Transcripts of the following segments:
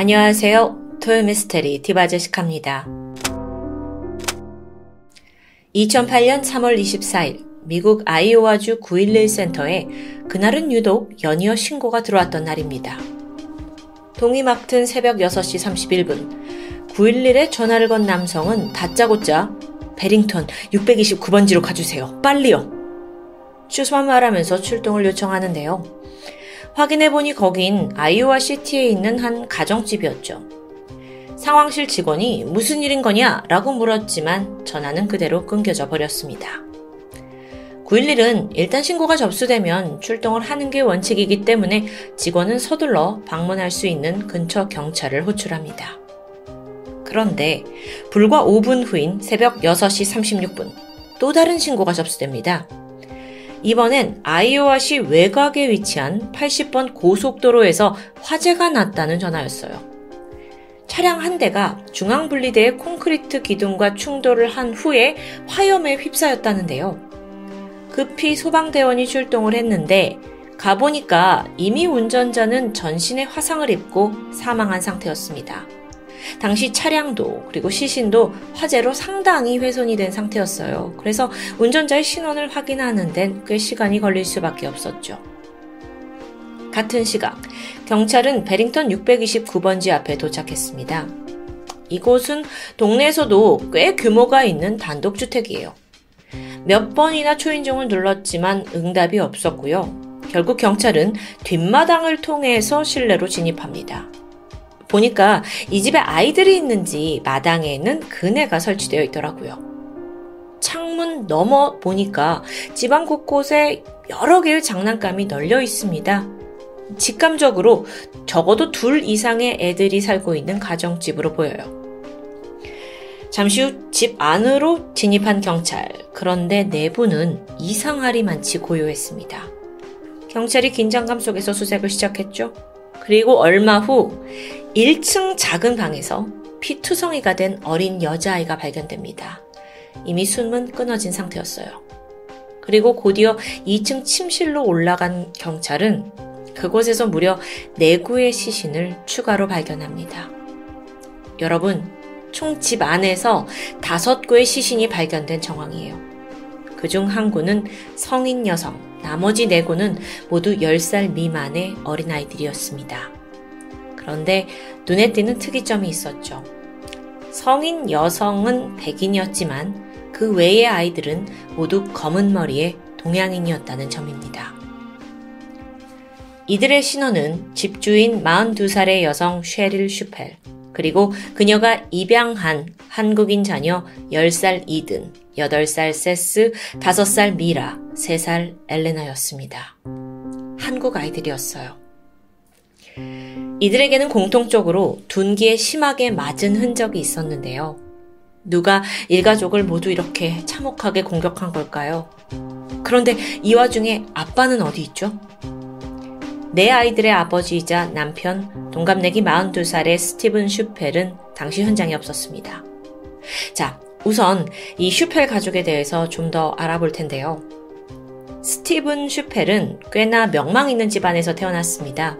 안녕하세요. 토요미스테리 디바제식합니다. 2008년 3월 24일 미국 아이오와주 911 센터에 그날은 유독 연이어 신고가 들어왔던 날입니다. 동이 막튼 새벽 6시 31분 911에 전화를 건 남성은 다짜고짜 베링턴 629번지로 가주세요. 빨리요. 주소만 말하면서 출동을 요청하는데요. 확인해보니 거긴 아이오와 시티에 있는 한 가정집이었죠. 상황실 직원이 무슨 일인 거냐? 라고 물었지만 전화는 그대로 끊겨져 버렸습니다. 911은 일단 신고가 접수되면 출동을 하는 게 원칙이기 때문에 직원은 서둘러 방문할 수 있는 근처 경찰을 호출합니다. 그런데 불과 5분 후인 새벽 6시 36분 또 다른 신고가 접수됩니다. 이번엔 아이오와시 외곽에 위치한 80번 고속도로에서 화재가 났다는 전화였어요. 차량 한 대가 중앙분리대의 콘크리트 기둥과 충돌을 한 후에 화염에 휩싸였다는데요. 급히 소방대원이 출동을 했는데 가보니까 이미 운전자는 전신에 화상을 입고 사망한 상태였습니다. 당시 차량도 그리고 시신도 화재로 상당히 훼손이 된 상태였어요. 그래서 운전자의 신원을 확인하는 데는 꽤 시간이 걸릴 수밖에 없었죠. 같은 시각, 경찰은 베링턴 629번지 앞에 도착했습니다. 이곳은 동네에서도 꽤 규모가 있는 단독주택이에요. 몇 번이나 초인종을 눌렀지만 응답이 없었고요. 결국 경찰은 뒷마당을 통해서 실내로 진입합니다. 보니까 이 집에 아이들이 있는지 마당에는 그네가 설치되어 있더라고요. 창문 넘어 보니까 집안 곳곳에 여러 개의 장난감이 널려 있습니다. 직감적으로 적어도 둘 이상의 애들이 살고 있는 가정집으로 보여요. 잠시 후 집 안으로 진입한 경찰. 그런데 내부는 이상하리만치 고요했습니다. 경찰이 긴장감 속에서 수색을 시작했죠. 그리고 얼마 후 1층 작은 방에서 피투성이가 된 어린 여자아이가 발견됩니다. 이미 숨은 끊어진 상태였어요. 그리고 곧이어 2층 침실로 올라간 경찰은 그곳에서 무려 4구의 시신을 추가로 발견합니다. 여러분, 총 집 안에서 5구의 시신이 발견된 정황이에요. 그중 한 구는 성인 여성, 나머지 네 구는 모두 10살 미만의 어린아이들이었습니다. 그런데 눈에 띄는 특이점이 있었죠. 성인 여성은 백인이었지만 그 외의 아이들은 모두 검은 머리에 동양인이었다는 점입니다. 이들의 신원은 집주인 42살의 여성 쉐릴 슈펠, 그리고 그녀가 입양한 한국인 자녀 10살 이든, 8살 세스, 5살 미라, 3살 엘레나였습니다. 한국 아이들이었어요. 이들에게는 공통적으로 둔기에 심하게 맞은 흔적이 있었는데요. 누가 일가족을 모두 이렇게 참혹하게 공격한 걸까요? 그런데 이 와중에 아빠는 어디 있죠? 내 아이들의 아버지이자 남편, 동갑내기 42살의 스티븐 슈펠은 당시 현장에 없었습니다. 자, 우선 이 슈펠 가족에 대해서 좀 더 알아볼 텐데요. 스티븐 슈펠은 꽤나 명망 있는 집안에서 태어났습니다.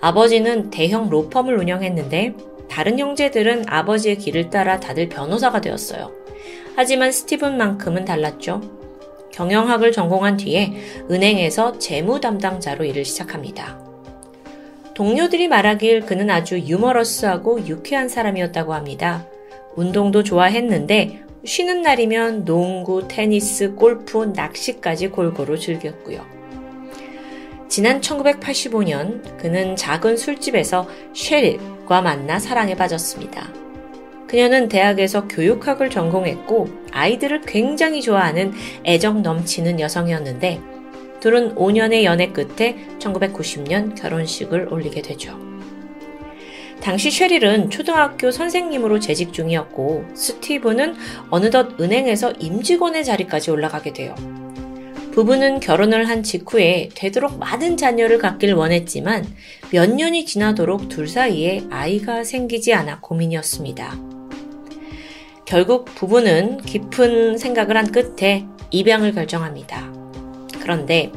아버지는 대형 로펌을 운영했는데 다른 형제들은 아버지의 길을 따라 다들 변호사가 되었어요. 하지만 스티븐만큼은 달랐죠. 경영학을 전공한 뒤에 은행에서 재무 담당자로 일을 시작합니다. 동료들이 말하길 그는 아주 유머러스하고 유쾌한 사람이었다고 합니다. 운동도 좋아했는데 쉬는 날이면 농구, 테니스, 골프, 낚시까지 골고루 즐겼고요. 지난 1985년 그는 작은 술집에서 쉐릴과 만나 사랑에 빠졌습니다. 그녀는 대학에서 교육학을 전공했고 아이들을 굉장히 좋아하는 애정 넘치는 여성이었는데 둘은 5년의 연애 끝에 1990년 결혼식을 올리게 되죠. 당시 쉐릴은 초등학교 선생님으로 재직 중이었고 스티브는 어느덧 은행에서 임직원의 자리까지 올라가게 돼요. 부부는 결혼을 한 직후에 되도록 많은 자녀를 갖길 원했지만 몇 년이 지나도록 둘 사이에 아이가 생기지 않아 고민이었습니다. 결국 부부는 깊은 생각을 한 끝에 입양을 결정합니다. 그런데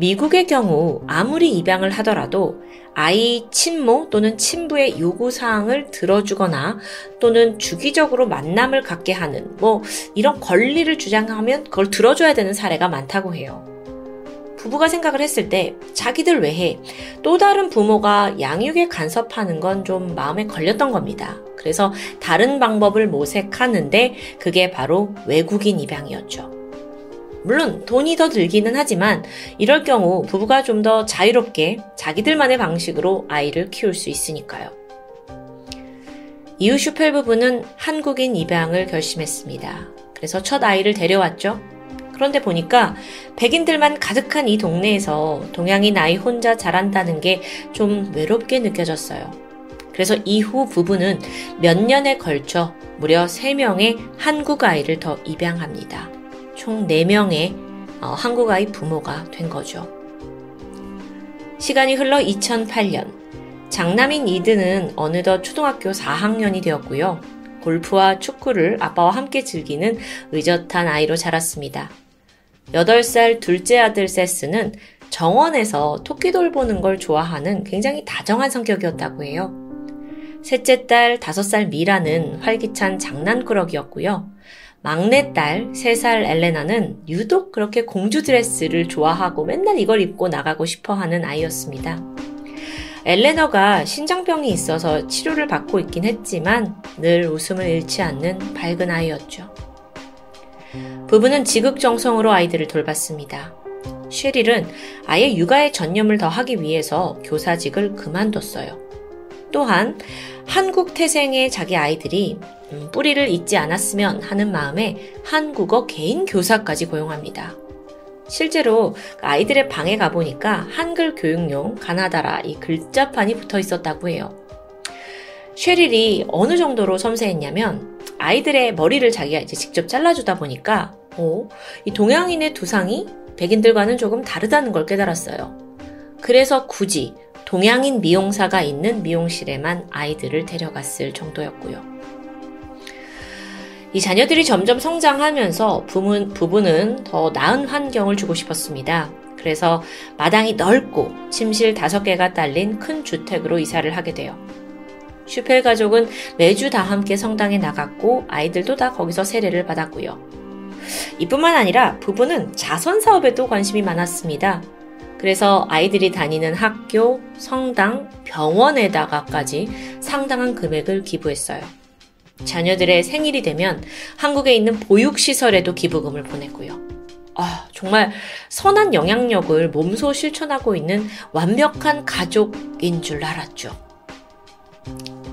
미국의 경우 아무리 입양을 하더라도 아이 친모 또는 친부의 요구사항을 들어주거나 또는 주기적으로 만남을 갖게 하는 뭐 이런 권리를 주장하면 그걸 들어줘야 되는 사례가 많다고 해요. 부부가 생각을 했을 때 자기들 외에 또 다른 부모가 양육에 간섭하는 건 좀 마음에 걸렸던 겁니다. 그래서 다른 방법을 모색하는데 그게 바로 외국인 입양이었죠. 물론 돈이 더 들기는 하지만 이럴 경우 부부가 좀 더 자유롭게 자기들만의 방식으로 아이를 키울 수 있으니까요. 이후 슈펠 부부는 한국인 입양을 결심했습니다. 그래서 첫 아이를 데려왔죠. 그런데 보니까 백인들만 가득한 이 동네에서 동양인 아이 혼자 자란다는 게 좀 외롭게 느껴졌어요. 그래서 이후 부부는 몇 년에 걸쳐 무려 3명의 한국 아이를 더 입양합니다. 총 4명의 어, 한국 아이 부모가 된 거죠. 시간이 흘러 2008년, 장남인 이드는 어느덧 초등학교 4학년이 되었고요. 골프와 축구를 아빠와 함께 즐기는 의젓한 아이로 자랐습니다. 8살 둘째 아들 세스는 정원에서 토끼 돌 보는 걸 좋아하는 굉장히 다정한 성격이었다고 해요. 셋째 딸 5살 미라는 활기찬 장난꾸러기였고요. 막내딸 3살 엘레나는 유독 그렇게 공주 드레스를 좋아하고 맨날 이걸 입고 나가고 싶어 하는 아이였습니다. 엘레너가 신장병이 있어서 치료를 받고 있긴 했지만 늘 웃음을 잃지 않는 밝은 아이였죠. 부부는 지극정성으로 아이들을 돌봤습니다. 쉐릴은 아예 육아에 전념을 더 하기 위해서 교사직을 그만뒀어요. 또한 한국 태생의 자기 아이들이 음, 뿌리를 잊지 않았으면 하는 마음에 한국어 개인 교사까지 고용합니다. 실제로 그 아이들의 방에 가보니까 한글 교육용 가나다라 이 글자판이 붙어 있었다고 해요. 쉐릴이 어느 정도로 섬세했냐면 아이들의 머리를 자기가 이제 직접 잘라주다 보니까 어, 이 동양인의 두상이 백인들과는 조금 다르다는 걸 깨달았어요. 그래서 굳이 동양인 미용사가 있는 미용실에만 아이들을 데려갔을 정도였고요. 이 자녀들이 점점 성장하면서 부문, 부부는 더 나은 환경을 주고 싶었습니다. 그래서 마당이 넓고 침실 다섯 개가 딸린 큰 주택으로 이사를 하게 돼요. 슈펠 가족은 매주 다 함께 성당에 나갔고 아이들도 다 거기서 세례를 받았고요. 이뿐만 아니라 부부는 자선 사업에도 관심이 많았습니다. 그래서 아이들이 다니는 학교, 성당, 병원에다가까지 상당한 금액을 기부했어요. 자녀들의 생일이 되면 한국에 있는 보육시설에도 기부금을 보냈고요. 아, 정말 선한 영향력을 몸소 실천하고 있는 완벽한 가족인 줄 알았죠.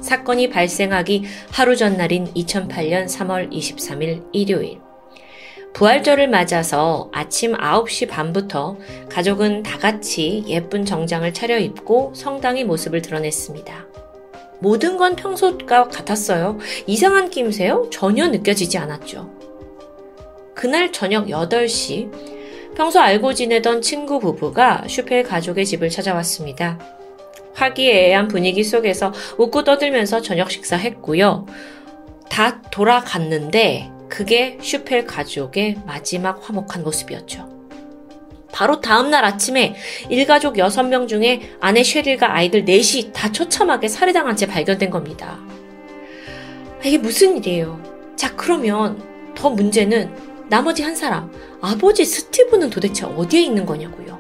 사건이 발생하기 하루 전날인 2008년 3월 23일 일요일. 부활절을 맞아서 아침 9시 반부터 가족은 다 같이 예쁜 정장을 차려입고 성당의 모습을 드러냈습니다. 모든 건 평소과 같았어요. 이상한 낌새요? 전혀 느껴지지 않았죠. 그날 저녁 8시, 평소 알고 지내던 친구 부부가 슈펠 가족의 집을 찾아왔습니다. 화기애애한 분위기 속에서 웃고 떠들면서 저녁 식사했고요. 다 돌아갔는데 그게 슈펠 가족의 마지막 화목한 모습이었죠. 바로 다음날 아침에 일가족 6명 중에 아내 쉐릴과 아이들 넷이 다 처참하게 살해당한 채 발견된 겁니다. 이게 무슨 일이에요? 자, 그러면 더 문제는 나머지 한 사람, 아버지 스티브는 도대체 어디에 있는 거냐고요.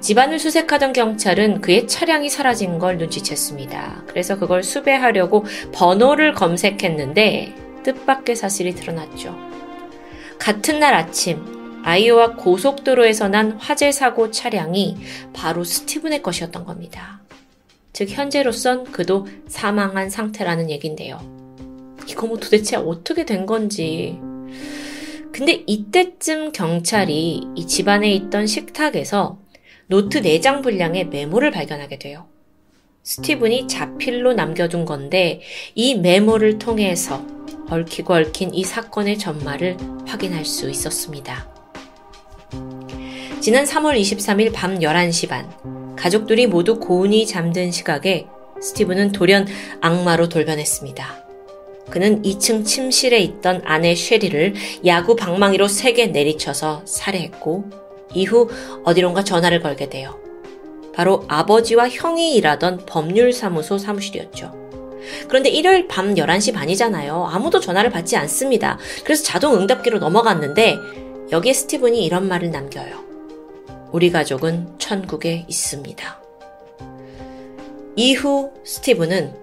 집안을 수색하던 경찰은 그의 차량이 사라진 걸 눈치챘습니다. 그래서 그걸 수배하려고 번호를 검색했는데 뜻밖의 사실이 드러났죠. 같은 날 아침 아이오와 고속도로에서 난 화재 사고 차량이 바로 스티븐의 것이었던 겁니다. 즉 현재로선 그도 사망한 상태라는 얘긴데요. 이거 뭐 도대체 어떻게 된 건지. 근데 이때쯤 경찰이 이 집안에 있던 식탁에서 노트 4장 분량의 메모를 발견하게 돼요. 스티븐이 자필로 남겨둔 건데 이 메모를 통해서 얽히고 얽힌 이 사건의 전말을 확인할 수 있었습니다. 지난 3월 23일 밤 11시 반, 가족들이 모두 고운히 잠든 시각에 스티브는 돌연 악마로 돌변했습니다. 그는 2층 침실에 있던 아내 쉐리를 야구 방망이로 세게 내리쳐서 살해했고 이후 어디론가 전화를 걸게 돼요. 바로 아버지와 형이 일하던 법률사무소 사무실이었죠. 그런데 일요일 밤 11시 반이잖아요. 아무도 전화를 받지 않습니다. 그래서 자동 응답기로 넘어갔는데 여기에 스티븐이 이런 말을 남겨요. 우리 가족은 천국에 있습니다. 이후 스티븐은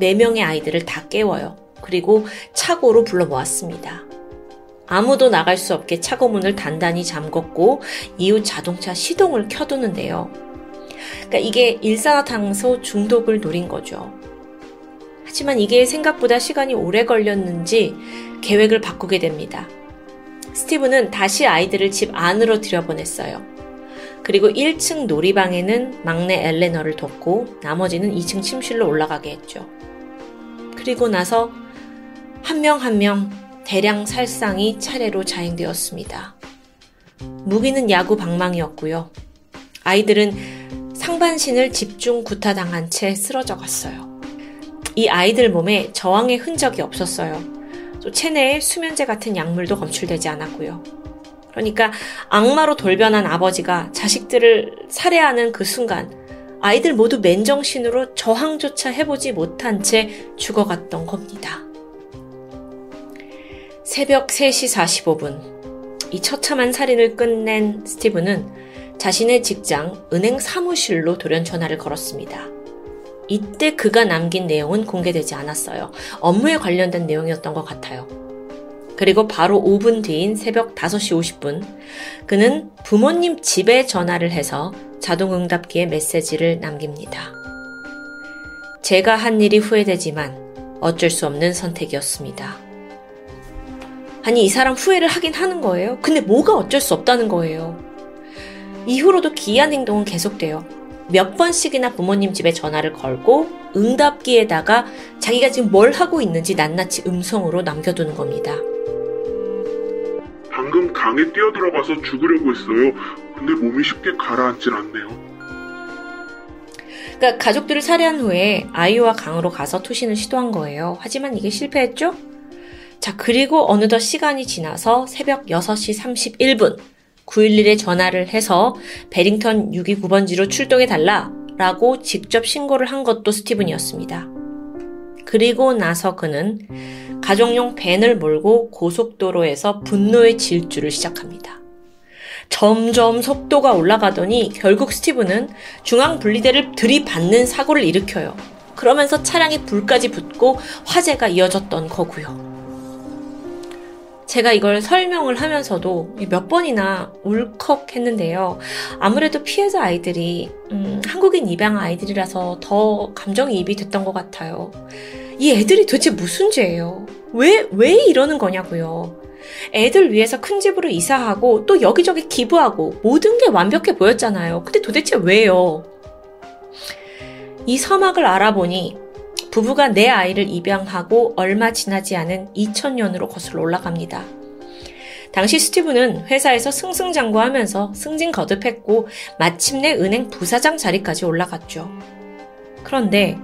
4명의 아이들을 다 깨워요. 그리고 차고로 불러 모았습니다. 아무도 나갈 수 없게 차고 문을 단단히 잠궜고 이후 자동차 시동을 켜두는데요. 그러니까 이게 일산화탄소 중독을 노린 거죠. 하지만 이게 생각보다 시간이 오래 걸렸는지 계획을 바꾸게 됩니다. 스티브는 다시 아이들을 집 안으로 들여보냈어요. 그리고 1층 놀이방에는 막내 엘레너를 뒀고 나머지는 2층 침실로 올라가게 했죠. 그리고 나서 한 명 한 명 대량 살상이 차례로 자행되었습니다. 무기는 야구 방망이였고요. 아이들은 상반신을 집중 구타당한 채 쓰러져 갔어요. 이 아이들 몸에 저항의 흔적이 없었어요. 또 체내에 수면제 같은 약물도 검출되지 않았고요. 그러니까 악마로 돌변한 아버지가 자식들을 살해하는 그 순간 아이들 모두 맨정신으로 저항조차 해보지 못한 채 죽어갔던 겁니다. 새벽 3시 45분. 이 처참한 살인을 끝낸 스티브는 자신의 직장 은행 사무실로 돌연 전화를 걸었습니다. 이때 그가 남긴 내용은 공개되지 않았어요. 업무에 관련된 내용이었던 것 같아요. 그리고 바로 5분 뒤인 새벽 5시 50분, 그는 부모님 집에 전화를 해서 자동응답기에 메시지를 남깁니다. 제가 한 일이 후회되지만 어쩔 수 없는 선택이었습니다. 아니, 이 사람 후회를 하긴 하는 거예요. 근데 뭐가 어쩔 수 없다는 거예요. 이후로도 기이한 행동은 계속돼요. 몇 번씩이나 부모님 집에 전화를 걸고 응답기에다가 자기가 지금 뭘 하고 있는지 낱낱이 음성으로 남겨두는 겁니다. 방금 강에 뛰어들어가서 죽으려고 했어요. 근데 몸이 쉽게 가라앉질 않네요. 그러니까 가족들을 살해한 후에 아이와 강으로 가서 투신을 시도한 거예요. 하지만 이게 실패했죠? 자, 그리고 어느덧 시간이 지나서 새벽 6시 31분 911에 전화를 해서 베링턴 629번지로 출동해 달라 라고 직접 신고를 한 것도 스티븐이었습니다. 그리고 나서 그는 가족용 밴을 몰고 고속도로에서 분노의 질주를 시작합니다. 점점 속도가 올라가더니 결국 스티븐은 중앙 분리대를 들이받는 사고를 일으켜요. 그러면서 차량에 불까지 붙고 화재가 이어졌던 거고요. 제가 이걸 설명을 하면서도 몇 번이나 울컥했는데요. 아무래도 피해자 아이들이 음, 한국인 입양 아이들이라서 더 감정이입이 됐던 것 같아요. 이 애들이 도대체 무슨 죄예요? 왜, 왜 이러는 거냐고요. 애들 위해서 큰 집으로 이사하고 또 여기저기 기부하고 모든 게 완벽해 보였잖아요. 근데 도대체 왜요? 이 서막을 알아보니 부부가 내 아이를 입양하고 얼마 지나지 않은 2000년으로 거슬러 올라갑니다. 당시 스티브는 회사에서 승승장구하면서 승진 거듭했고 마침내 은행 부사장 자리까지 올라갔죠. 그런데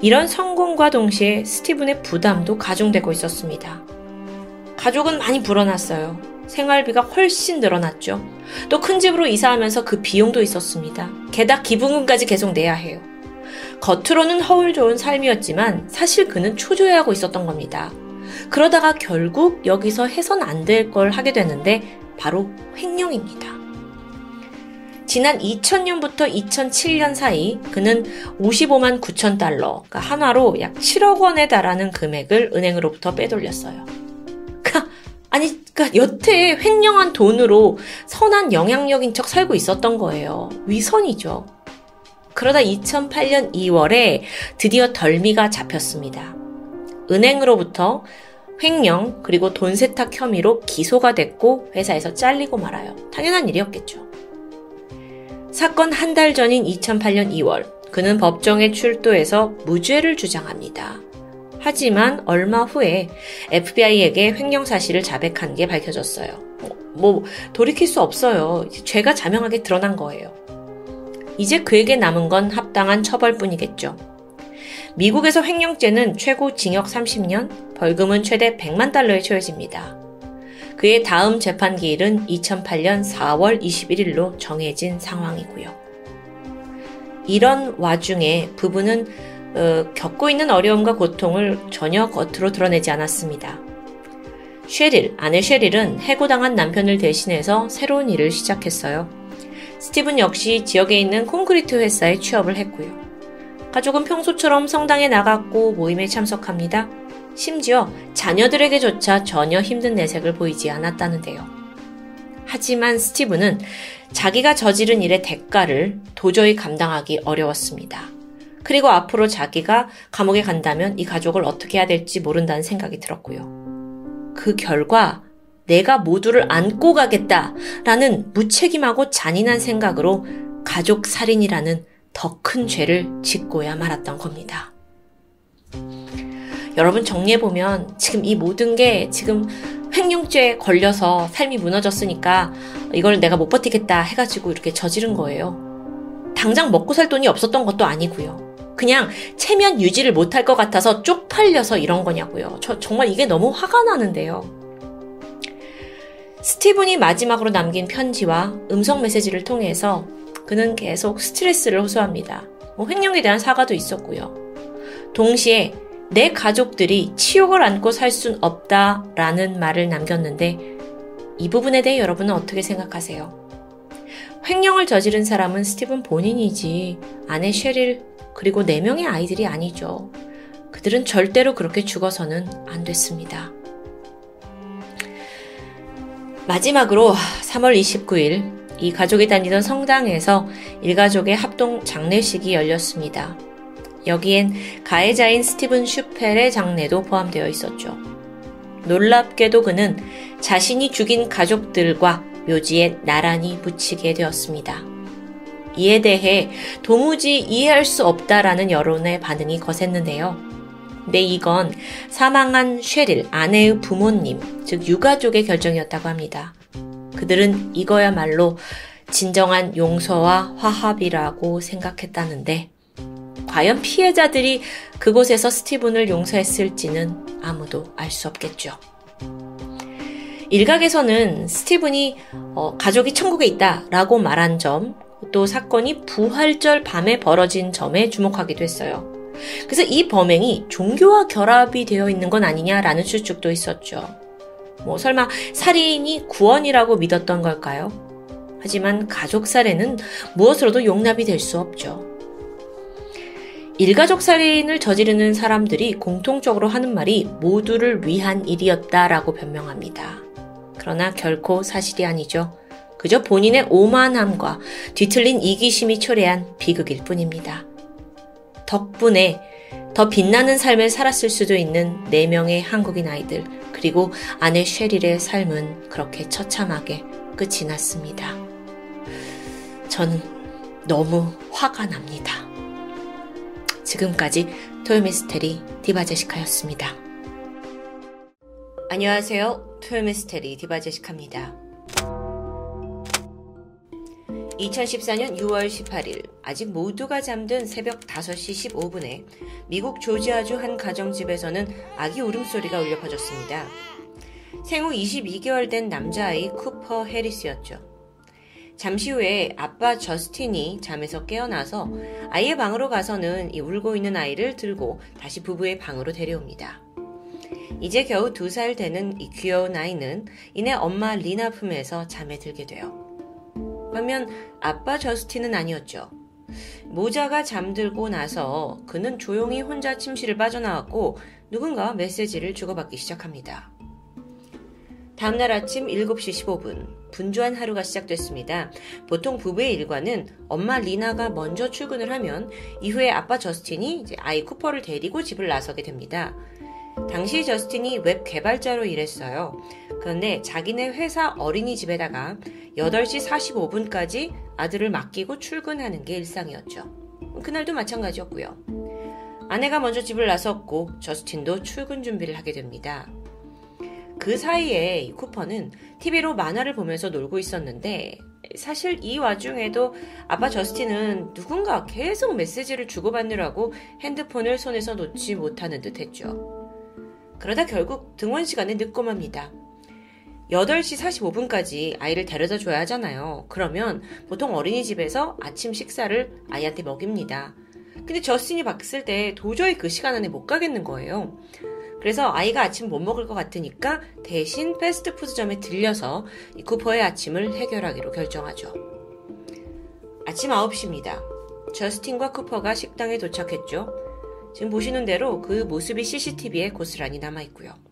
이런 성공과 동시에 스티븐의 부담도 가중되고 있었습니다. 가족은 많이 불어났어요. 생활비가 훨씬 늘어났죠. 또 큰 집으로 이사하면서 그 비용도 있었습니다. 게다가 기부금까지 계속 내야 해요. 겉으로는 허울 좋은 삶이었지만 사실 그는 초조해하고 있었던 겁니다. 그러다가 결국 여기서 해선 안 될 걸 하게 되는데 바로 횡령입니다. 지난 2000년부터 2007년 사이 그는 55만 9천 달러, 그러니까 한화로 약 7억 원에 달하는 금액을 은행으로부터 빼돌렸어요. 그러니까 아니, 그러니까 여태 횡령한 돈으로 선한 영향력인 척 살고 있었던 거예요. 위선이죠. 그러다 2008년 2월에 드디어 덜미가 잡혔습니다. 은행으로부터 횡령 그리고 돈 세탁 혐의로 기소가 됐고 회사에서 잘리고 말아요. 당연한 일이었겠죠. 사건 한 달 전인 2008년 2월 그는 법정에 출두해서 무죄를 주장합니다. 하지만 얼마 후에 FBI에게 횡령 사실을 자백한 게 밝혀졌어요. 뭐 돌이킬 수 없어요. 죄가 자명하게 드러난 거예요. 이제 그에게 남은 건 합당한 처벌뿐이겠죠. 미국에서 횡령죄는 최고 징역 30년, 벌금은 최대 100만 달러에 처해집니다. 그의 다음 재판 기일은 2008년 4월 21일로 정해진 상황이고요. 이런 와중에 부부는 어, 겪고 있는 어려움과 고통을 전혀 겉으로 드러내지 않았습니다. 쉐릴, 아내 쉐릴은 해고당한 남편을 대신해서 새로운 일을 시작했어요. 스티븐 역시 지역에 있는 콘크리트 회사에 취업을 했고요. 가족은 평소처럼 성당에 나갔고 모임에 참석합니다. 심지어 자녀들에게조차 전혀 힘든 내색을 보이지 않았다는데요. 하지만 스티븐은 자기가 저지른 일의 대가를 도저히 감당하기 어려웠습니다. 그리고 앞으로 자기가 감옥에 간다면 이 가족을 어떻게 해야 될지 모른다는 생각이 들었고요. 그 결과 내가 모두를 안고 가겠다라는 무책임하고 잔인한 생각으로 가족 살인이라는 더 큰 죄를 짓고야 말았던 겁니다. 여러분 정리해보면 지금 이 모든 게 지금 횡령죄에 걸려서 삶이 무너졌으니까 이걸 내가 못 버티겠다 해가지고 이렇게 저지른 거예요. 당장 먹고 살 돈이 없었던 것도 아니고요. 그냥 체면 유지를 못할 것 같아서 쪽팔려서 이런 거냐고요. 저 정말 이게 너무 화가 나는데요. 스티븐이 마지막으로 남긴 편지와 음성 메시지를 통해서 그는 계속 스트레스를 호소합니다. 뭐 횡령에 대한 사과도 있었고요. 동시에 내 가족들이 치욕을 안고 살 순 없다라는 말을 남겼는데 이 부분에 대해 여러분은 어떻게 생각하세요? 횡령을 저지른 사람은 스티븐 본인이지 아내 쉐릴 그리고 4명의 아이들이 아니죠. 그들은 절대로 그렇게 죽어서는 안 됐습니다. 마지막으로 3월 29일 이 가족이 다니던 성당에서 일가족의 합동 장례식이 열렸습니다. 여기엔 가해자인 스티븐 슈펠의 장례도 포함되어 있었죠. 놀랍게도 그는 자신이 죽인 가족들과 묘지에 나란히 묻히게 되었습니다. 이에 대해 도무지 이해할 수 없다라는 여론의 반응이 거셌는데요. 근데 이건 사망한 쉐릴 아내의 부모님, 즉 유가족의 결정이었다고 합니다. 그들은 이거야말로 진정한 용서와 화합이라고 생각했다는데 과연 피해자들이 그곳에서 스티븐을 용서했을지는 아무도 알 수 없겠죠. 일각에서는 스티븐이 어, 가족이 천국에 있다라고 말한 점, 또 사건이 부활절 밤에 벌어진 점에 주목하기도 했어요. 그래서 이 범행이 종교와 결합이 되어 있는 건 아니냐라는 추측도 있었죠. 뭐 설마 살인이 구원이라고 믿었던 걸까요? 하지만 가족 살해는 무엇으로도 용납이 될 수 없죠. 일가족 살인을 저지르는 사람들이 공통적으로 하는 말이 모두를 위한 일이었다라고 변명합니다. 그러나 결코 사실이 아니죠. 그저 본인의 오만함과 뒤틀린 이기심이 초래한 비극일 뿐입니다. 덕분에 더 빛나는 삶을 살았을 수도 있는 4명의 한국인 아이들, 그리고 아내 쉐릴의 삶은 그렇게 처참하게 끝이 났습니다. 저는 너무 화가 납니다. 지금까지 토요미스테리 디바제시카였습니다. 안녕하세요. 토요미스테리 디바제시카입니다. 2014년 6월 18일 아직 모두가 잠든 새벽 5시 15분에 미국 조지아주 한 가정집에서는 아기 울음소리가 울려 퍼졌습니다. 생후 22개월 된 남자아이 쿠퍼 해리스였죠. 잠시 후에 아빠 저스틴이 잠에서 깨어나서 아이의 방으로 가서는 이 울고 있는 아이를 들고 다시 부부의 방으로 데려옵니다. 이제 겨우 두 살 되는 이 귀여운 아이는 이내 엄마 리나 품에서 잠에 들게 돼요. 반면 아빠 저스틴은 아니었죠. 모자가 잠들고 나서 그는 조용히 혼자 침실을 빠져나왔고 누군가 메시지를 주고받기 시작합니다. 다음날 아침 7시 15분, 분주한 하루가 시작됐습니다. 보통 부부의 일과는 엄마 리나가 먼저 출근을 하면 이후에 아빠 저스틴이 아이 쿠퍼를 데리고 집을 나서게 됩니다. 당시 저스틴이 웹 개발자로 일했어요. 그런데 자기네 회사 어린이집에다가 8시 45분까지 아들을 맡기고 출근하는 게 일상이었죠. 그날도 마찬가지였고요. 아내가 먼저 집을 나섰고 저스틴도 출근 준비를 하게 됩니다. 그 사이에 쿠퍼는 TV로 만화를 보면서 놀고 있었는데 사실 이 와중에도 아빠 저스틴은 누군가 계속 메시지를 주고받느라고 핸드폰을 손에서 놓지 못하는 듯 했죠. 그러다 결국 등원 시간에 늦고 맙니다. 8시 45분까지 아이를 데려다 줘야 하잖아요. 그러면 보통 어린이집에서 아침 식사를 아이한테 먹입니다. 근데 저스틴이 봤을 때 도저히 그 시간 안에 못 가겠는 거예요. 그래서 아이가 아침 못 먹을 것 같으니까 대신 패스트푸드점에 들려서 쿠퍼의 아침을 해결하기로 결정하죠. 아침 9시입니다. 저스틴과 쿠퍼가 식당에 도착했죠. 지금 보시는 대로 그 모습이 CCTV에 고스란히 남아있고요.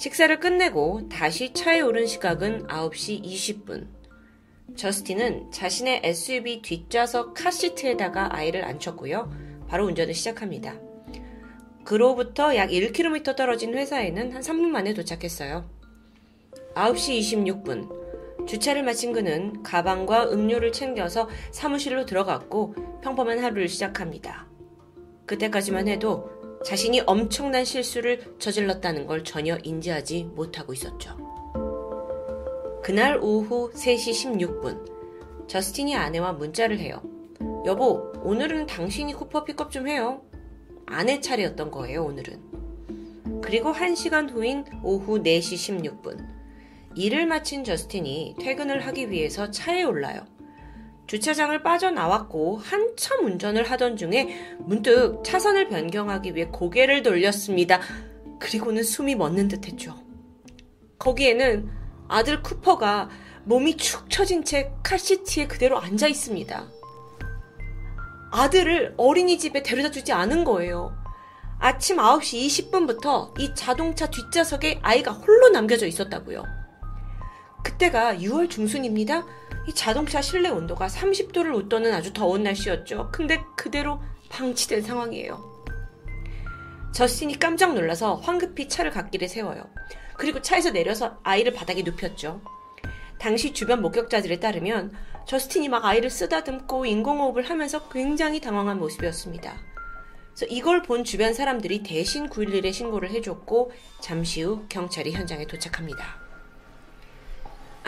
식사를 끝내고 다시 차에 오른 시각은 9시 20분. 저스틴은 자신의 SUV 뒷좌석 카시트에다가 아이를 앉혔고요. 바로 운전을 시작합니다. 그로부터 약 1km 떨어진 회사에는 한 3분 만에 도착했어요. 9시 26분. 주차를 마친 그는 가방과 음료를 챙겨서 사무실로 들어갔고 평범한 하루를 시작합니다. 그때까지만 해도 자신이 엄청난 실수를 저질렀다는 걸 전혀 인지하지 못하고 있었죠. 그날 오후 3시 16분, 저스틴이 아내와 문자를 해요. 여보, 오늘은 당신이 쿠퍼 픽업 좀 해요. 아내 차례였던 거예요, 오늘은. 그리고 1시간 후인 오후 4시 16분. 일을 마친 저스틴이 퇴근을 하기 위해서 차에 올라요. 주차장을 빠져나왔고 한참 운전을 하던 중에 문득 차선을 변경하기 위해 고개를 돌렸습니다. 그리고는 숨이 멎는 듯 했죠. 거기에는 아들 쿠퍼가 몸이 축 처진 채 카시트에 그대로 앉아 있습니다. 아들을 어린이집에 데려다 주지 않은 거예요. 아침 9시 20분부터 이 자동차 뒷좌석에 아이가 홀로 남겨져 있었다고요. 그때가 6월 중순입니다. 이 자동차 실내 온도가 30도를 웃도는 아주 더운 날씨였죠. 근데 그대로 방치된 상황이에요. 저스틴이 깜짝 놀라서 황급히 차를 갓길에 세워요. 그리고 차에서 내려서 아이를 바닥에 눕혔죠. 당시 주변 목격자들에 따르면 저스틴이 막 아이를 쓰다듬고 인공호흡을 하면서 굉장히 당황한 모습이었습니다. 그래서 이걸 본 주변 사람들이 대신 911에 신고를 해줬고 잠시 후 경찰이 현장에 도착합니다.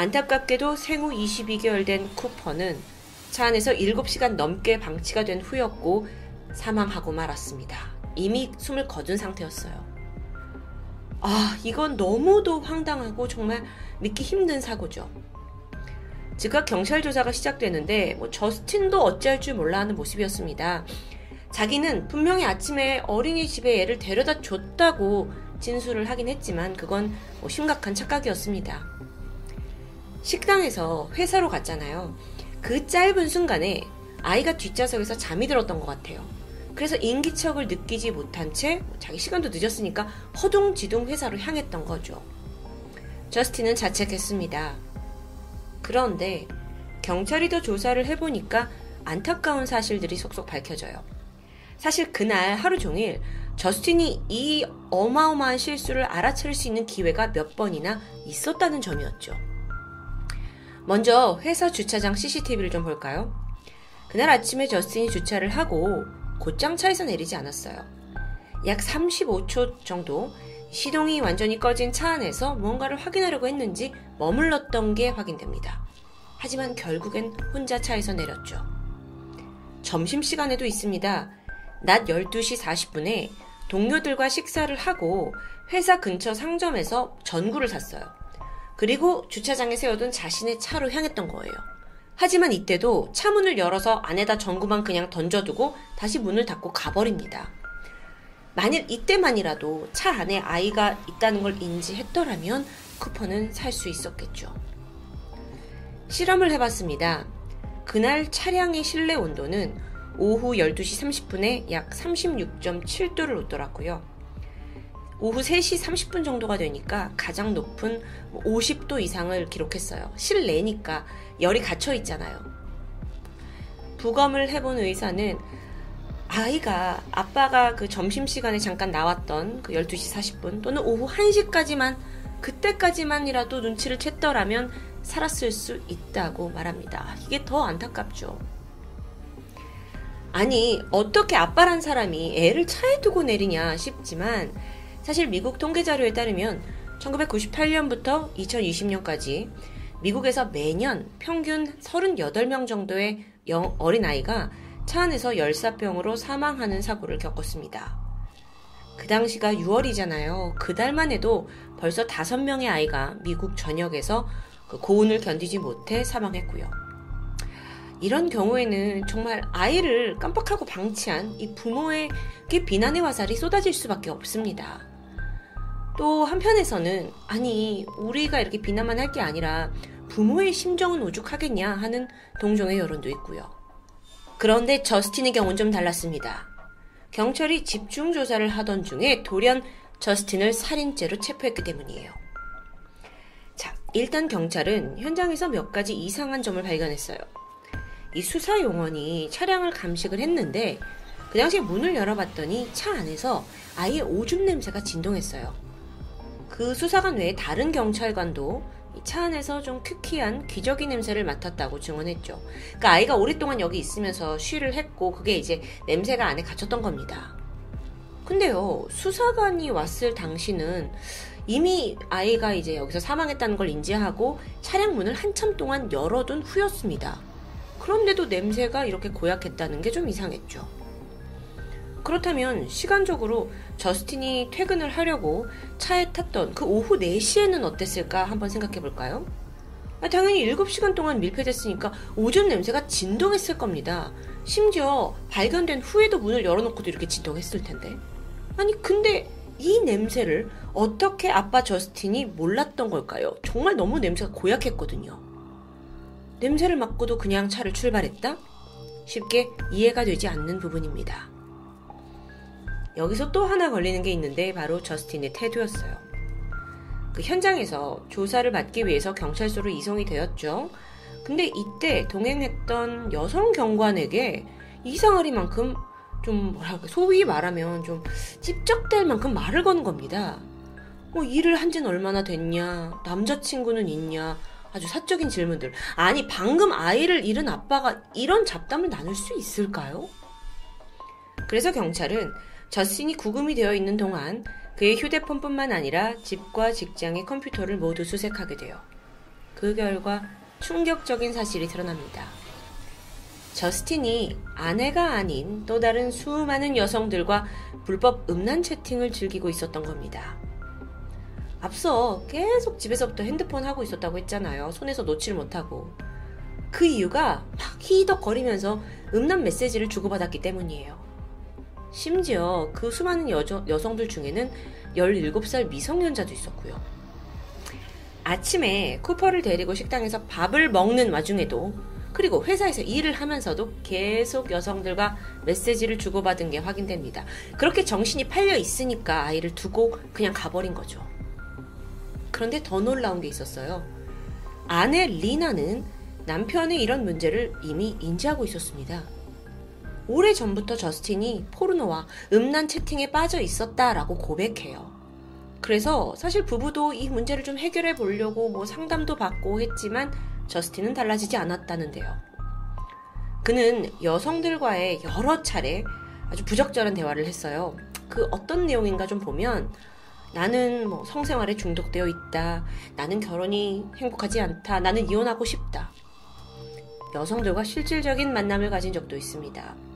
안타깝게도 생후 22개월 된 쿠퍼는 차 안에서 7시간 넘게 방치가 된 후였고 사망하고 말았습니다. 이미 숨을 거둔 상태였어요. 아, 이건 너무도 황당하고 정말 믿기 힘든 사고죠. 즉각 경찰 조사가 시작되는데 뭐 저스틴도 어찌할 줄 몰라 하는 모습이었습니다. 자기는 분명히 아침에 어린이집에 애를 데려다 줬다고 진술을 하긴 했지만 그건 뭐 심각한 착각이었습니다. 식당에서 회사로 갔잖아요. 그 짧은 순간에 아이가 뒷좌석에서 잠이 들었던 것 같아요. 그래서 인기척을 느끼지 못한 채 자기 시간도 늦었으니까 허둥지둥 회사로 향했던 거죠. 저스틴은 자책했습니다. 그런데 경찰이 더 조사를 해보니까 안타까운 사실들이 속속 밝혀져요. 사실 그날 하루 종일 저스틴이 이 어마어마한 실수를 알아차릴 수 있는 기회가 몇 번이나 있었다는 점이었죠. 먼저 회사 주차장 CCTV를 좀 볼까요? 그날 아침에 저스틴이 주차를 하고 곧장 차에서 내리지 않았어요. 약 35초 정도 시동이 완전히 꺼진 차 안에서 무언가를 확인하려고 했는지 머물렀던 게 확인됩니다. 하지만 결국엔 혼자 차에서 내렸죠. 점심시간에도 있습니다. 낮 12시 40분에 동료들과 식사를 하고 회사 근처 상점에서 전구를 샀어요. 그리고 주차장에 세워둔 자신의 차로 향했던 거예요. 하지만 이때도 차 문을 열어서 안에다 전구만 그냥 던져두고 다시 문을 닫고 가버립니다. 만일 이때만이라도 차 안에 아이가 있다는 걸 인지했더라면 쿠퍼는 살 수 있었겠죠. 실험을 해봤습니다. 그날 차량의 실내 온도는 오후 12시 30분에 약 36.7도를 웃더라고요. 오후 3시 30분 정도가 되니까 가장 높은 50도 이상을 기록했어요. 실내니까 열이 갇혀 있잖아요. 부검을 해본 의사는 아이가 아빠가 그 점심시간에 잠깐 나왔던 그 12시 40분 또는 오후 1시까지만 그때까지만이라도 눈치를 챘더라면 살았을 수 있다고 말합니다. 이게 더 안타깝죠. 아니, 어떻게 아빠란 사람이 애를 차에 두고 내리냐 싶지만 사실 미국 통계 자료에 따르면 1998년부터 2020년까지 미국에서 매년 평균 38명 정도의 어린아이가 차 안에서 열사병으로 사망하는 사고를 겪었습니다. 그 당시가 6월이잖아요. 그 달만 해도 벌써 5명의 아이가 미국 전역에서 그 고온을 견디지 못해 사망했고요. 이런 경우에는 정말 아이를 깜빡하고 방치한 이 부모에게 비난의 화살이 쏟아질 수밖에 없습니다. 또 한편에서는 아니 우리가 이렇게 비난만 할 게 아니라 부모의 심정은 오죽하겠냐 하는 동정의 여론도 있고요. 그런데 저스틴의 경우는 좀 달랐습니다. 경찰이 집중 조사를 하던 중에 돌연 저스틴을 살인죄로 체포했기 때문이에요. 자, 일단 경찰은 현장에서 몇 가지 이상한 점을 발견했어요. 이 수사 용원이 차량을 감식을 했는데 그 당시에 문을 열어봤더니 차 안에서 아예 오줌 냄새가 진동했어요. 그 수사관 외에 다른 경찰관도 차 안에서 좀 퀴퀴한 기저귀 냄새를 맡았다고 증언했죠. 그러니까 아이가 오랫동안 여기 있으면서 쉬를 했고 그게 이제 냄새가 안에 갇혔던 겁니다. 근데요, 수사관이 왔을 당시는 이미 아이가 이제 여기서 사망했다는 걸 인지하고 차량 문을 한참 동안 열어둔 후였습니다. 그런데도 냄새가 이렇게 고약했다는 게 좀 이상했죠. 그렇다면 시간적으로 저스틴이 퇴근을 하려고 차에 탔던 그 오후 4시에는 어땠을까 한번 생각해 볼까요? 아, 당연히 7시간 동안 밀폐됐으니까 오줌 냄새가 진동했을 겁니다. 심지어 발견된 후에도 문을 열어놓고도 이렇게 진동했을 텐데. 아니, 근데 이 냄새를 어떻게 아빠 저스틴이 몰랐던 걸까요? 정말 너무 냄새가 고약했거든요. 냄새를 맡고도 그냥 차를 출발했다? 쉽게 이해가 되지 않는 부분입니다. 여기서 또 하나 걸리는 게 있는데 바로 저스틴의 태도였어요. 그 현장에서 조사를 받기 위해서 경찰서로 이송이 되었죠. 근데 이때 동행했던 여성 경관에게 이상하리만큼 좀 뭐랄까 소위 말하면 좀 찝쩍댈 만큼 말을 거는 겁니다. 뭐 일을 한 지는 얼마나 됐냐, 남자친구는 있냐, 아주 사적인 질문들. 아니 방금 아이를 잃은 아빠가 이런 잡담을 나눌 수 있을까요? 그래서 경찰은 저스틴이 구금이 되어 있는 동안 그의 휴대폰뿐만 아니라 집과 직장의 컴퓨터를 모두 수색하게 돼요. 그 결과 충격적인 사실이 드러납니다. 저스틴이 아내가 아닌 또 다른 수많은 여성들과 불법 음란 채팅을 즐기고 있었던 겁니다. 앞서 계속 집에서부터 핸드폰 하고 있었다고 했잖아요. 손에서 놓질 못하고. 그 이유가 막 히덕거리면서 음란 메시지를 주고받았기 때문이에요. 심지어 그 수많은 여저, 여성들 중에는 17살 미성년자도 있었고요. 아침에 쿠퍼를 데리고 식당에서 밥을 먹는 와중에도 그리고 회사에서 일을 하면서도 계속 여성들과 메시지를 주고받은 게 확인됩니다. 그렇게 정신이 팔려 있으니까 아이를 두고 그냥 가버린 거죠. 그런데 더 놀라운 게 있었어요. 아내 리나는 남편의 이런 문제를 이미 인지하고 있었습니다. 오래 전부터 저스틴이 포르노와 음란 채팅에 빠져 있었다라고 고백해요. 그래서 사실 부부도 이 문제를 좀 해결해 보려고 뭐 상담도 받고 했지만 저스틴은 달라지지 않았다는데요. 그는 여성들과의 여러 차례 아주 부적절한 대화를 했어요. 그 어떤 내용인가 좀 보면 나는 뭐 성생활에 중독되어 있다. 나는 결혼이 행복하지 않다. 나는 이혼하고 싶다. 여성들과 실질적인 만남을 가진 적도 있습니다.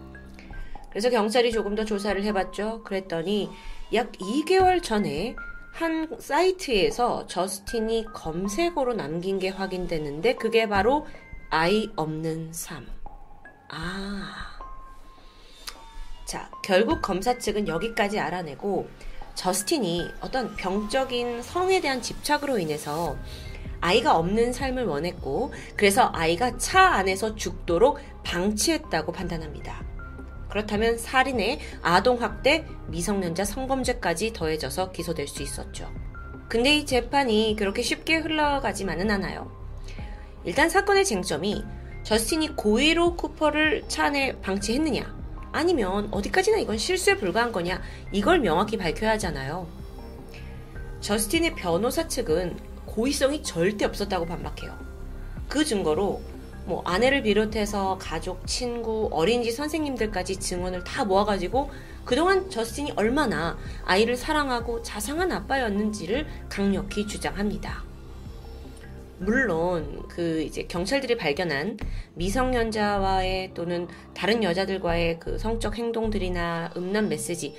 그래서 경찰이 조금 더 조사를 해봤죠. 그랬더니 약 2개월 전에 한 사이트에서 저스틴이 검색어로 남긴 게 확인됐는데 그게 바로 아이 없는 삶. 아. 자, 결국 검사 측은 여기까지 알아내고 저스틴이 어떤 병적인 성에 대한 집착으로 인해서 아이가 없는 삶을 원했고 그래서 아이가 차 안에서 죽도록 방치했다고 판단합니다. 그렇다면 살인에 아동학대, 미성년자 성범죄까지 더해져서 기소될 수 있었죠. 근데 이 재판이 그렇게 쉽게 흘러가지만은 않아요. 일단 사건의 쟁점이 저스틴이 고의로 쿠퍼를 차 안에 방치했느냐, 아니면 어디까지나 이건 실수에 불과한 거냐, 이걸 명확히 밝혀야 하잖아요. 저스틴의 변호사 측은 고의성이 절대 없었다고 반박해요. 그 증거로 뭐 아내를 비롯해서 가족, 친구, 어린이집 선생님들까지 증언을 다 모아가지고 그동안 저스틴이 얼마나 아이를 사랑하고 자상한 아빠였는지를 강력히 주장합니다. 물론 그 이제 경찰들이 발견한 미성년자와의 또는 다른 여자들과의 그 성적 행동들이나 음란 메시지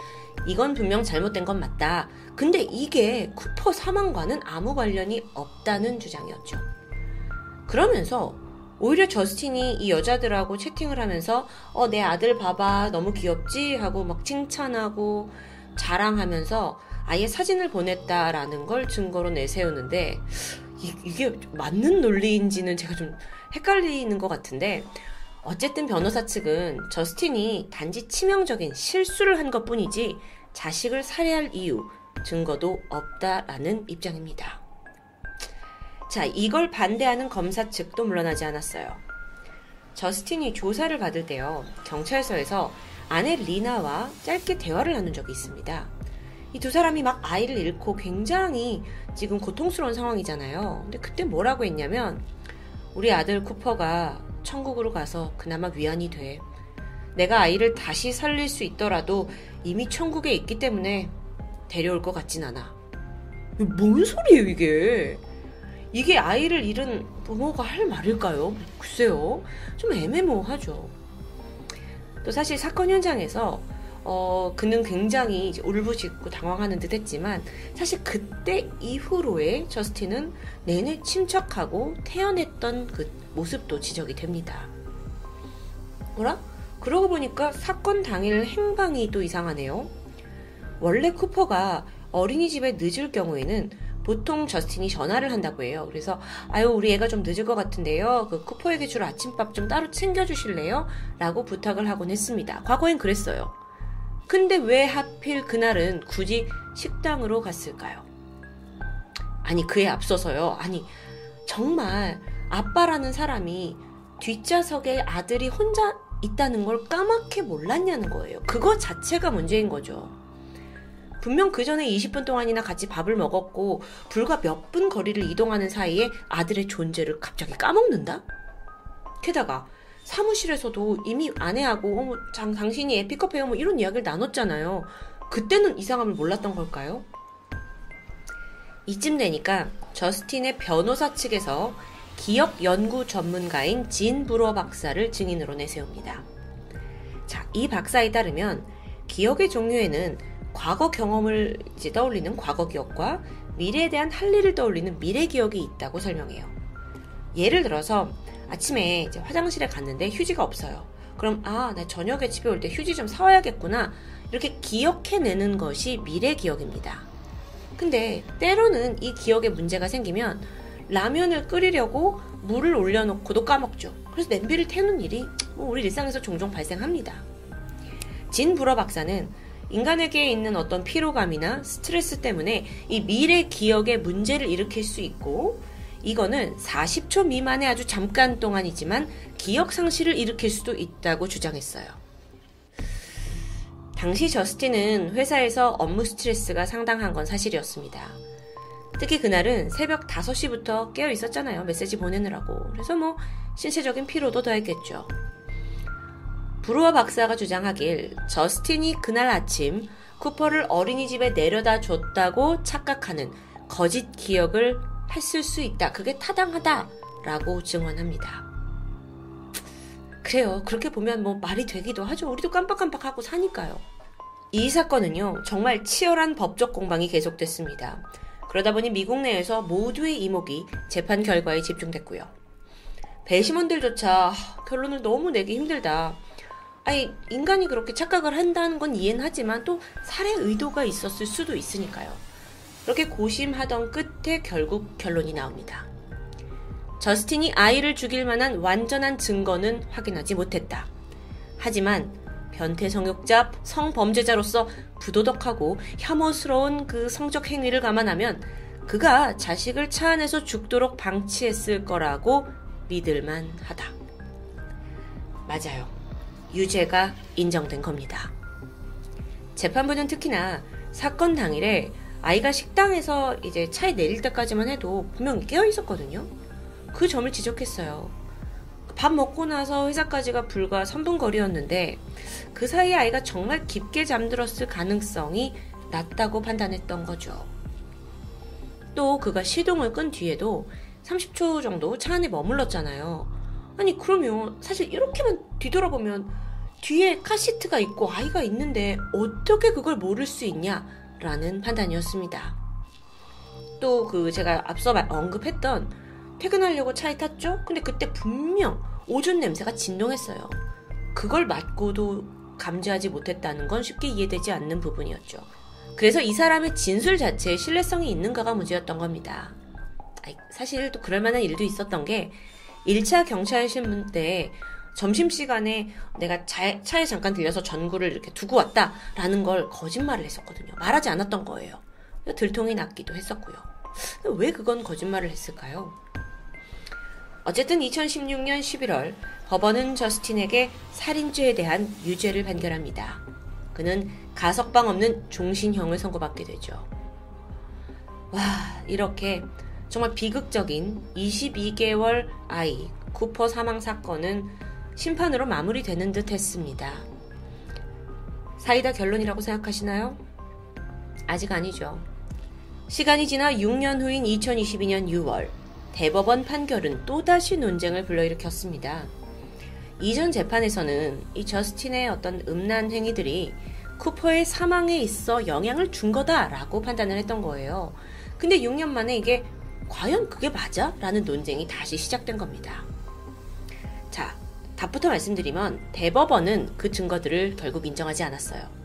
이건 분명 잘못된 건 맞다. 근데 이게 쿠퍼 사망과는 아무 관련이 없다는 주장이었죠. 그러면서 오히려 저스틴이 이 여자들하고 채팅을 하면서 어 내 아들 봐봐 너무 귀엽지 하고 막 칭찬하고 자랑하면서 아예 사진을 보냈다라는 걸 증거로 내세우는데 이, 게 맞는 논리인지는 제가 좀 헷갈리는 것 같은데 어쨌든 변호사 측은 저스틴이 단지 치명적인 실수를 한 것 뿐이지 자식을 살해할 이유, 증거도 없다라는 입장입니다. 자, 이걸 반대하는 검사 측도 물러나지 않았어요. 저스틴이 조사를 받을 때요, 경찰서에서 아내 리나와 짧게 대화를 나눈 적이 있습니다. 이 두 사람이 막 아이를 잃고 굉장히 지금 고통스러운 상황이잖아요. 근데 그때 뭐라고 했냐면, 우리 아들 쿠퍼가 천국으로 가서 그나마 위안이 돼. 내가 아이를 다시 살릴 수 있더라도 이미 천국에 있기 때문에 데려올 것 같진 않아. 뭔 소리예요, 이게? 이게 아이를 잃은 부모가 할 말일까요? 글쎄요. 좀 애매모호하죠. 또 사실 사건 현장에서 어, 그는 굉장히 울부짖고 당황하는 듯 했지만 사실 그때 이후로의 저스틴은 내내 침착하고 태연했던 그 모습도 지적이 됩니다. 뭐라? 그러고 보니까 사건 당일 행방이 또 이상하네요. 원래 쿠퍼가 어린이집에 늦을 경우에는 보통 저스틴이 전화를 한다고 해요. 그래서 아유 우리 애가 좀 늦을 것 같은데요. 그 쿠퍼에게 줄 아침밥 좀 따로 챙겨주실래요? 라고 부탁을 하곤 했습니다. 과거엔 그랬어요. 근데 왜 하필 그날은 굳이 식당으로 갔을까요? 아니 그에 앞서서요. 아니 정말 아빠라는 사람이 뒷좌석에 아들이 혼자 있다는 걸 까맣게 몰랐냐는 거예요. 그거 자체가 문제인 거죠. 분명 그 전에 20분 동안이나 같이 밥을 먹었고 불과 몇 분 거리를 이동하는 사이에 아들의 존재를 갑자기 까먹는다? 게다가 사무실에서도 이미 아내하고 어머 장, 당신이 에픽업해요 뭐 이런 이야기를 나눴잖아요. 그때는 이상함을 몰랐던 걸까요? 이쯤 되니까 저스틴의 변호사 측에서 기억 연구 전문가인 진 브로 박사를 증인으로 내세웁니다. 자, 이 박사에 따르면 기억의 종류에는 과거 경험을 이제 떠올리는 과거 기억과 미래에 대한 할 일을 떠올리는 미래 기억이 있다고 설명해요. 예를 들어서 아침에 이제 화장실에 갔는데 휴지가 없어요. 그럼 아, 나 저녁에 집에 올 때 휴지 좀 사와야겠구나. 이렇게 기억해내는 것이 미래 기억입니다. 근데 때로는 이 기억에 문제가 생기면 라면을 끓이려고 물을 올려놓고도 까먹죠. 그래서 냄비를 태우는 일이 뭐 우리 일상에서 종종 발생합니다. 진 브러 박사는 인간에게 있는 어떤 피로감이나 스트레스 때문에 이 미래 기억에 문제를 일으킬 수 있고 이거는 40초 미만의 아주 잠깐 동안이지만 기억 상실을 일으킬 수도 있다고 주장했어요. 당시 저스틴은 회사에서 업무 스트레스가 상당한 건 사실이었습니다. 특히 그날은 새벽 5시부터 깨어 있었잖아요. 메시지 보내느라고. 그래서 뭐 신체적인 피로도 더했겠죠. 브루어 박사가 주장하길 저스틴이 그날 아침 쿠퍼를 어린이집에 내려다 줬다고 착각하는 거짓 기억을 했을 수 있다. 그게 타당하다. 라고 증언합니다. 그래요. 그렇게 보면 뭐 말이 되기도 하죠. 우리도 깜빡깜빡하고 사니까요. 이 사건은요, 정말 치열한 법적 공방이 계속됐습니다. 그러다 보니 미국 내에서 모두의 이목이 재판 결과에 집중됐고요. 배심원들조차 결론을 너무 내기 힘들다. 아니, 인간이 그렇게 착각을 한다는 건 이해는 하지만 또 살해 의도가 있었을 수도 있으니까요. 그렇게 고심하던 끝에 결국 결론이 나옵니다. 저스틴이 아이를 죽일 만한 완전한 증거는 확인하지 못했다. 하지만 변태 성욕자, 성범죄자로서 부도덕하고 혐오스러운 그 성적 행위를 감안하면 그가 자식을 차 안에서 죽도록 방치했을 거라고 믿을만 하다. 맞아요. 유죄가 인정된 겁니다. 재판부는 특히나 사건 당일에 아이가 식당에서 이제 차에 내릴 때까지만 해도 분명히 깨어 있었거든요. 그 점을 지적했어요. 밥 먹고 나서 회사까지가 불과 3분 거리였는데 그 사이에 아이가 정말 깊게 잠들었을 가능성이 낮다고 판단했던 거죠. 또 그가 시동을 끈 뒤에도 30초 정도 차 안에 머물렀잖아요. 아니, 그러면 사실 이렇게만 뒤돌아보면 뒤에 카시트가 있고 아이가 있는데 어떻게 그걸 모를 수 있냐라는 판단이었습니다. 또 그 제가 앞서 언급했던 퇴근하려고 차에 탔죠? 근데 그때 분명 오존 냄새가 진동했어요. 그걸 맡고도 감지하지 못했다는 건 쉽게 이해되지 않는 부분이었죠. 그래서 이 사람의 진술 자체에 신뢰성이 있는가가 문제였던 겁니다. 사실 또 그럴 만한 일도 있었던 게 1차 경찰 신문 때 점심시간에 내가 차, 차에 잠깐 들려서 전구를 이렇게 두고 왔다라는 걸 거짓말을 했었거든요. 말하지 않았던 거예요. 들통이 났기도 했었고요. 왜 그건 거짓말을 했을까요? 어쨌든 2016년 11월 법원은 저스틴에게 살인죄에 대한 유죄를 판결합니다. 그는 가석방 없는 종신형을 선고받게 되죠. 와, 이렇게 정말 비극적인 22개월 아이 쿠퍼 사망 사건은 심판으로 마무리되는 듯 했습니다. 사이다 결론이라고 생각하시나요? 아직 아니죠. 시간이 지나 6년 후인 2022년 6월, 대법원 판결은 또다시 논쟁을 불러일으켰습니다. 이전 재판에서는 이 저스틴의 어떤 음란 행위들이 쿠퍼의 사망에 있어 영향을 준 거다라고 판단을 했던 거예요. 근데 6년 만에 이게 과연 그게 맞아? 라는 논쟁이 다시 시작된 겁니다. 자, 답부터 말씀드리면 대법원은 그 증거들을 결국 인정하지 않았어요.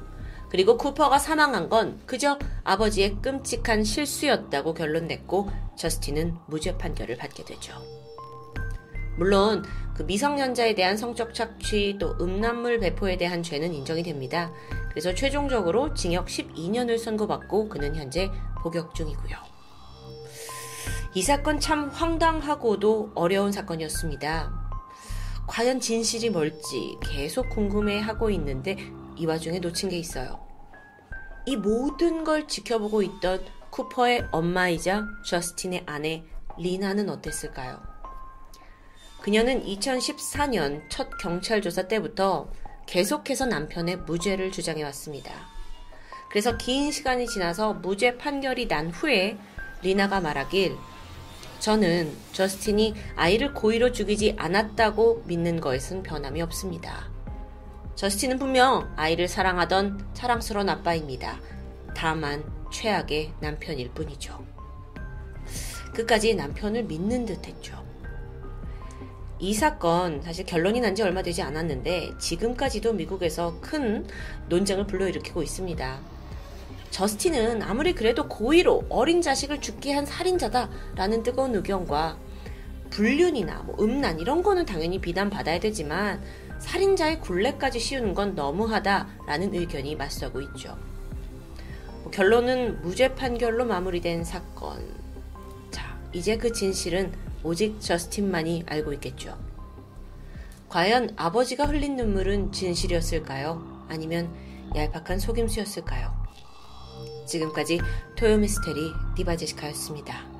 그리고 쿠퍼가 사망한 건 그저 아버지의 끔찍한 실수였다고 결론 냈고 저스틴은 무죄 판결을 받게 되죠. 물론 그 미성년자에 대한 성적 착취 또 음란물 배포에 대한 죄는 인정이 됩니다. 그래서 최종적으로 징역 12년을 선고받고 그는 현재 복역 중이고요. 이 사건 참 황당하고도 어려운 사건이었습니다. 과연 진실이 뭘지 계속 궁금해하고 있는데 이 와중에 놓친 게 있어요. 이 모든 걸 지켜보고 있던 쿠퍼의 엄마이자 저스틴의 아내 리나는 어땠을까요? 그녀는 2014년 첫 경찰 조사 때부터 계속해서 남편의 무죄를 주장해 왔습니다. 그래서 긴 시간이 지나서 무죄 판결이 난 후에 리나가 말하길 저는 저스틴이 아이를 고의로 죽이지 않았다고 믿는 것은 변함이 없습니다. 저스틴은 분명 아이를 사랑하던 사랑스러운 아빠입니다. 다만 최악의 남편일 뿐이죠. 끝까지 남편을 믿는 듯 했죠. 이 사건 사실 결론이 난 지 얼마 되지 않았는데 지금까지도 미국에서 큰 논쟁을 불러일으키고 있습니다. 저스틴은 아무리 그래도 고의로 어린 자식을 죽게 한 살인자다라는 뜨거운 의견과 불륜이나 뭐 음란 이런 거는 당연히 비난받아야 되지만 살인자의 굴레까지 씌우는 건 너무하다라는 의견이 맞서고 있죠. 뭐 결론은 무죄 판결로 마무리된 사건. 자, 이제 그 진실은 오직 저스틴만이 알고 있겠죠. 과연 아버지가 흘린 눈물은 진실이었을까요? 아니면 얄팍한 속임수였을까요? 지금까지 토요미스테리 디바제시카였습니다.